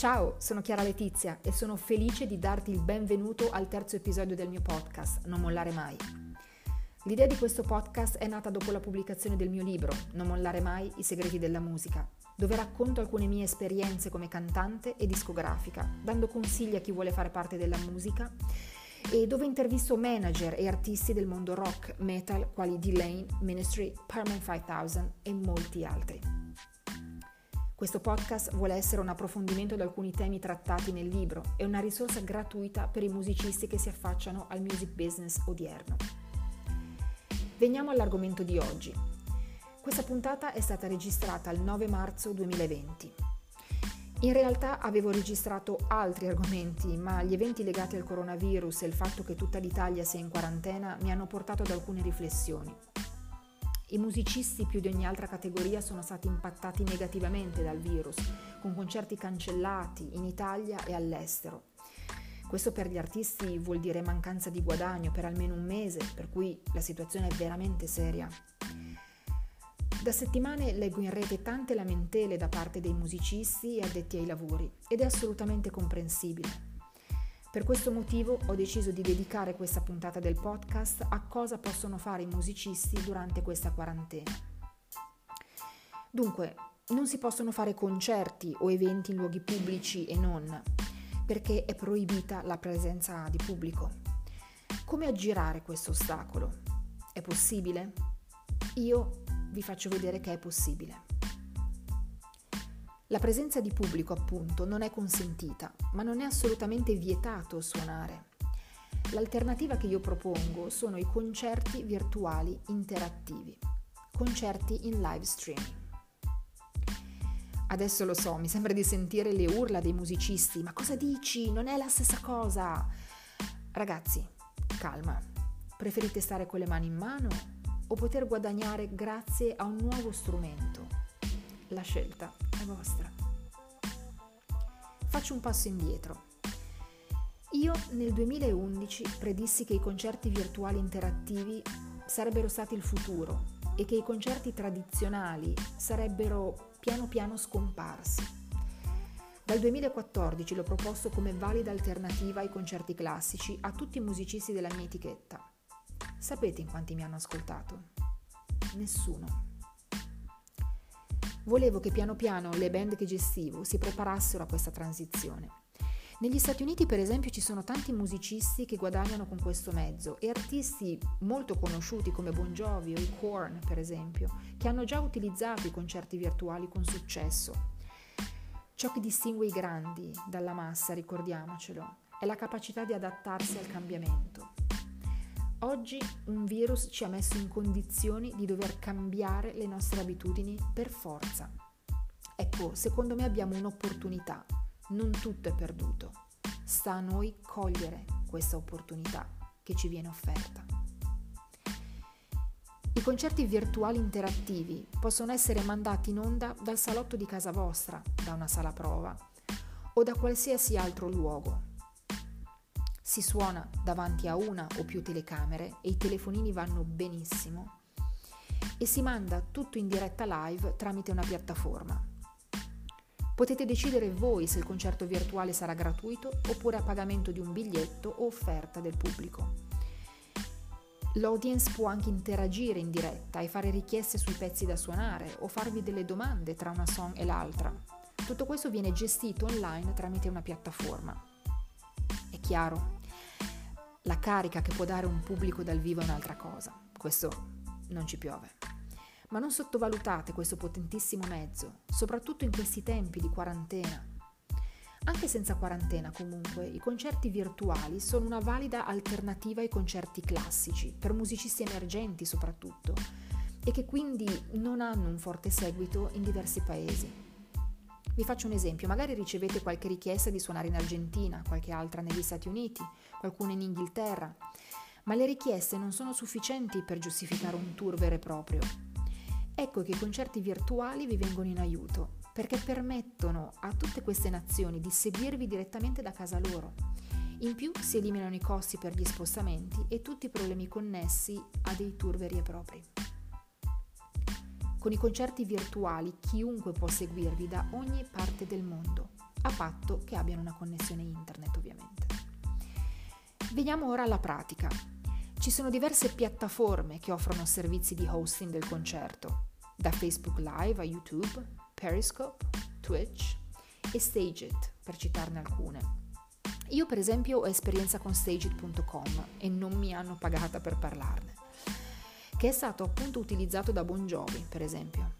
Ciao, sono Chiara Letizia e sono felice di darti il benvenuto al terzo episodio del mio podcast, Non mollare mai. L'idea di questo podcast è nata dopo la pubblicazione del mio libro, Non mollare mai, i segreti della musica, dove racconto alcune mie esperienze come cantante e discografica, dando consigli a chi vuole fare parte della musica e dove intervisto manager e artisti del mondo rock, metal, quali D-Lane, Ministry, Perman 5000 e molti altri. Questo podcast vuole essere un approfondimento di alcuni temi trattati nel libro e una risorsa gratuita per i musicisti che si affacciano al music business odierno. Veniamo all'argomento di oggi. Questa puntata è stata registrata il 9 marzo 2020. In realtà avevo registrato altri argomenti, ma gli eventi legati al coronavirus e il fatto che tutta l'Italia sia in quarantena mi hanno portato ad alcune riflessioni. I musicisti più di ogni altra categoria sono stati impattati negativamente dal virus, con concerti cancellati in Italia e all'estero. Questo per gli artisti vuol dire mancanza di guadagno per almeno un mese, per cui la situazione è veramente seria. Da settimane leggo in rete tante lamentele da parte dei musicisti e addetti ai lavori ed è assolutamente comprensibile. Per questo motivo ho deciso di dedicare questa puntata del podcast a cosa possono fare i musicisti durante questa quarantena. Dunque, non si possono fare concerti o eventi in luoghi pubblici e non, perché è proibita la presenza di pubblico. Come aggirare questo ostacolo? È possibile? Io vi faccio vedere che è possibile. La presenza di pubblico, appunto, non è consentita, ma non è assolutamente vietato suonare. L'alternativa che io propongo sono i concerti virtuali interattivi, concerti in live streaming. Adesso lo so, mi sembra di sentire le urla dei musicisti, ma cosa dici? Non è la stessa cosa. Ragazzi, calma. Preferite stare con le mani in mano o poter guadagnare grazie a un nuovo strumento? La scelta è vostra. Faccio un passo indietro. Io nel 2011 predissi che i concerti virtuali interattivi sarebbero stati il futuro e che i concerti tradizionali sarebbero piano piano scomparsi. Dal 2014 l'ho proposto come valida alternativa ai concerti classici a tutti i musicisti della mia etichetta. Sapete in quanti mi hanno ascoltato? Nessuno. Volevo che piano piano le band che gestivo si preparassero a questa transizione. Negli Stati Uniti, per esempio, ci sono tanti musicisti che guadagnano con questo mezzo e artisti molto conosciuti come Bon Jovi o i Korn, per esempio, che hanno già utilizzato i concerti virtuali con successo. Ciò che distingue i grandi dalla massa, ricordiamocelo, è la capacità di adattarsi al cambiamento. Oggi un virus ci ha messo in condizioni di dover cambiare le nostre abitudini per forza. Ecco, secondo me abbiamo un'opportunità, non tutto è perduto. Sta a noi cogliere questa opportunità che ci viene offerta. I concerti virtuali interattivi possono essere mandati in onda dal salotto di casa vostra, da una sala prova o da qualsiasi altro luogo si suona davanti a una o più telecamere e i telefonini vanno benissimo e si manda tutto in diretta live tramite una piattaforma. Potete decidere voi se il concerto virtuale sarà gratuito oppure a pagamento di un biglietto o offerta del pubblico. L'audience può anche interagire in diretta e fare richieste sui pezzi da suonare o farvi delle domande tra una song e l'altra. Tutto questo viene gestito online tramite una piattaforma. È chiaro, la carica che può dare un pubblico dal vivo è un'altra cosa, questo non ci piove. Ma non sottovalutate questo potentissimo mezzo, soprattutto in questi tempi di quarantena. Anche senza quarantena comunque, i concerti virtuali sono una valida alternativa ai concerti classici, per musicisti emergenti soprattutto, e che quindi non hanno un forte seguito in diversi paesi. Vi faccio un esempio, magari ricevete qualche richiesta di suonare in Argentina, qualche altra negli Stati Uniti, qualcuna in Inghilterra, ma le richieste non sono sufficienti per giustificare un tour vero e proprio. Ecco che i concerti virtuali vi vengono in aiuto, perché permettono a tutte queste nazioni di seguirvi direttamente da casa loro. In più si eliminano i costi per gli spostamenti e tutti i problemi connessi a dei tour veri e propri. Con i concerti virtuali chiunque può seguirvi da ogni parte del mondo. a patto che abbiano una connessione internet ovviamente. Veniamo ora alla pratica. Ci sono diverse piattaforme che offrono servizi di hosting del concerto, da Facebook Live a YouTube, Periscope, Twitch e Stageit, per citarne alcune. Io per esempio ho esperienza con Stageit.com e non mi hanno pagata per parlarne, che è stato appunto utilizzato da Bon Jovi, per esempio.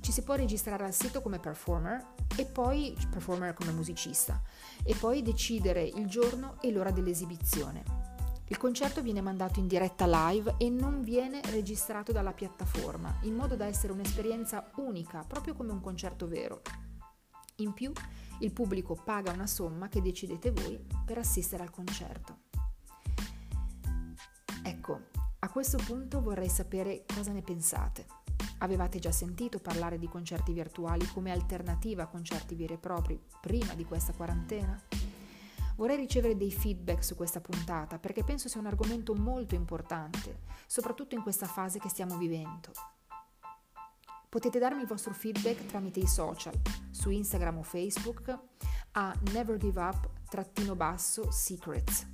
Ci si può registrare al sito come performer e poi performer come musicista e poi decidere il giorno e l'ora dell'esibizione. Il concerto viene mandato in diretta live e non viene registrato dalla piattaforma, in modo da essere un'esperienza unica, proprio come un concerto vero. In più, il pubblico paga una somma che decidete voi per assistere al concerto. Ecco, a questo punto vorrei sapere cosa ne pensate. Avevate già sentito parlare di concerti virtuali come alternativa a concerti veri e propri prima di questa quarantena? Vorrei ricevere dei feedback su questa puntata perché penso sia un argomento molto importante, soprattutto in questa fase che stiamo vivendo. Potete darmi il vostro feedback tramite i social, su Instagram o Facebook, a nevergiveup-secrets,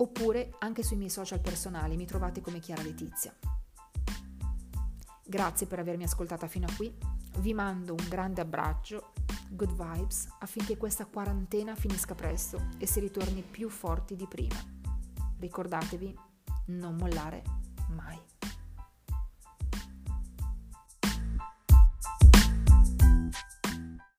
oppure anche sui miei social personali, mi trovate come Chiara Letizia. Grazie per avermi ascoltata fino a qui. Vi mando un grande abbraccio, good vibes, affinché questa quarantena finisca presto e si ritorni più forti di prima. Ricordatevi, non mollare mai.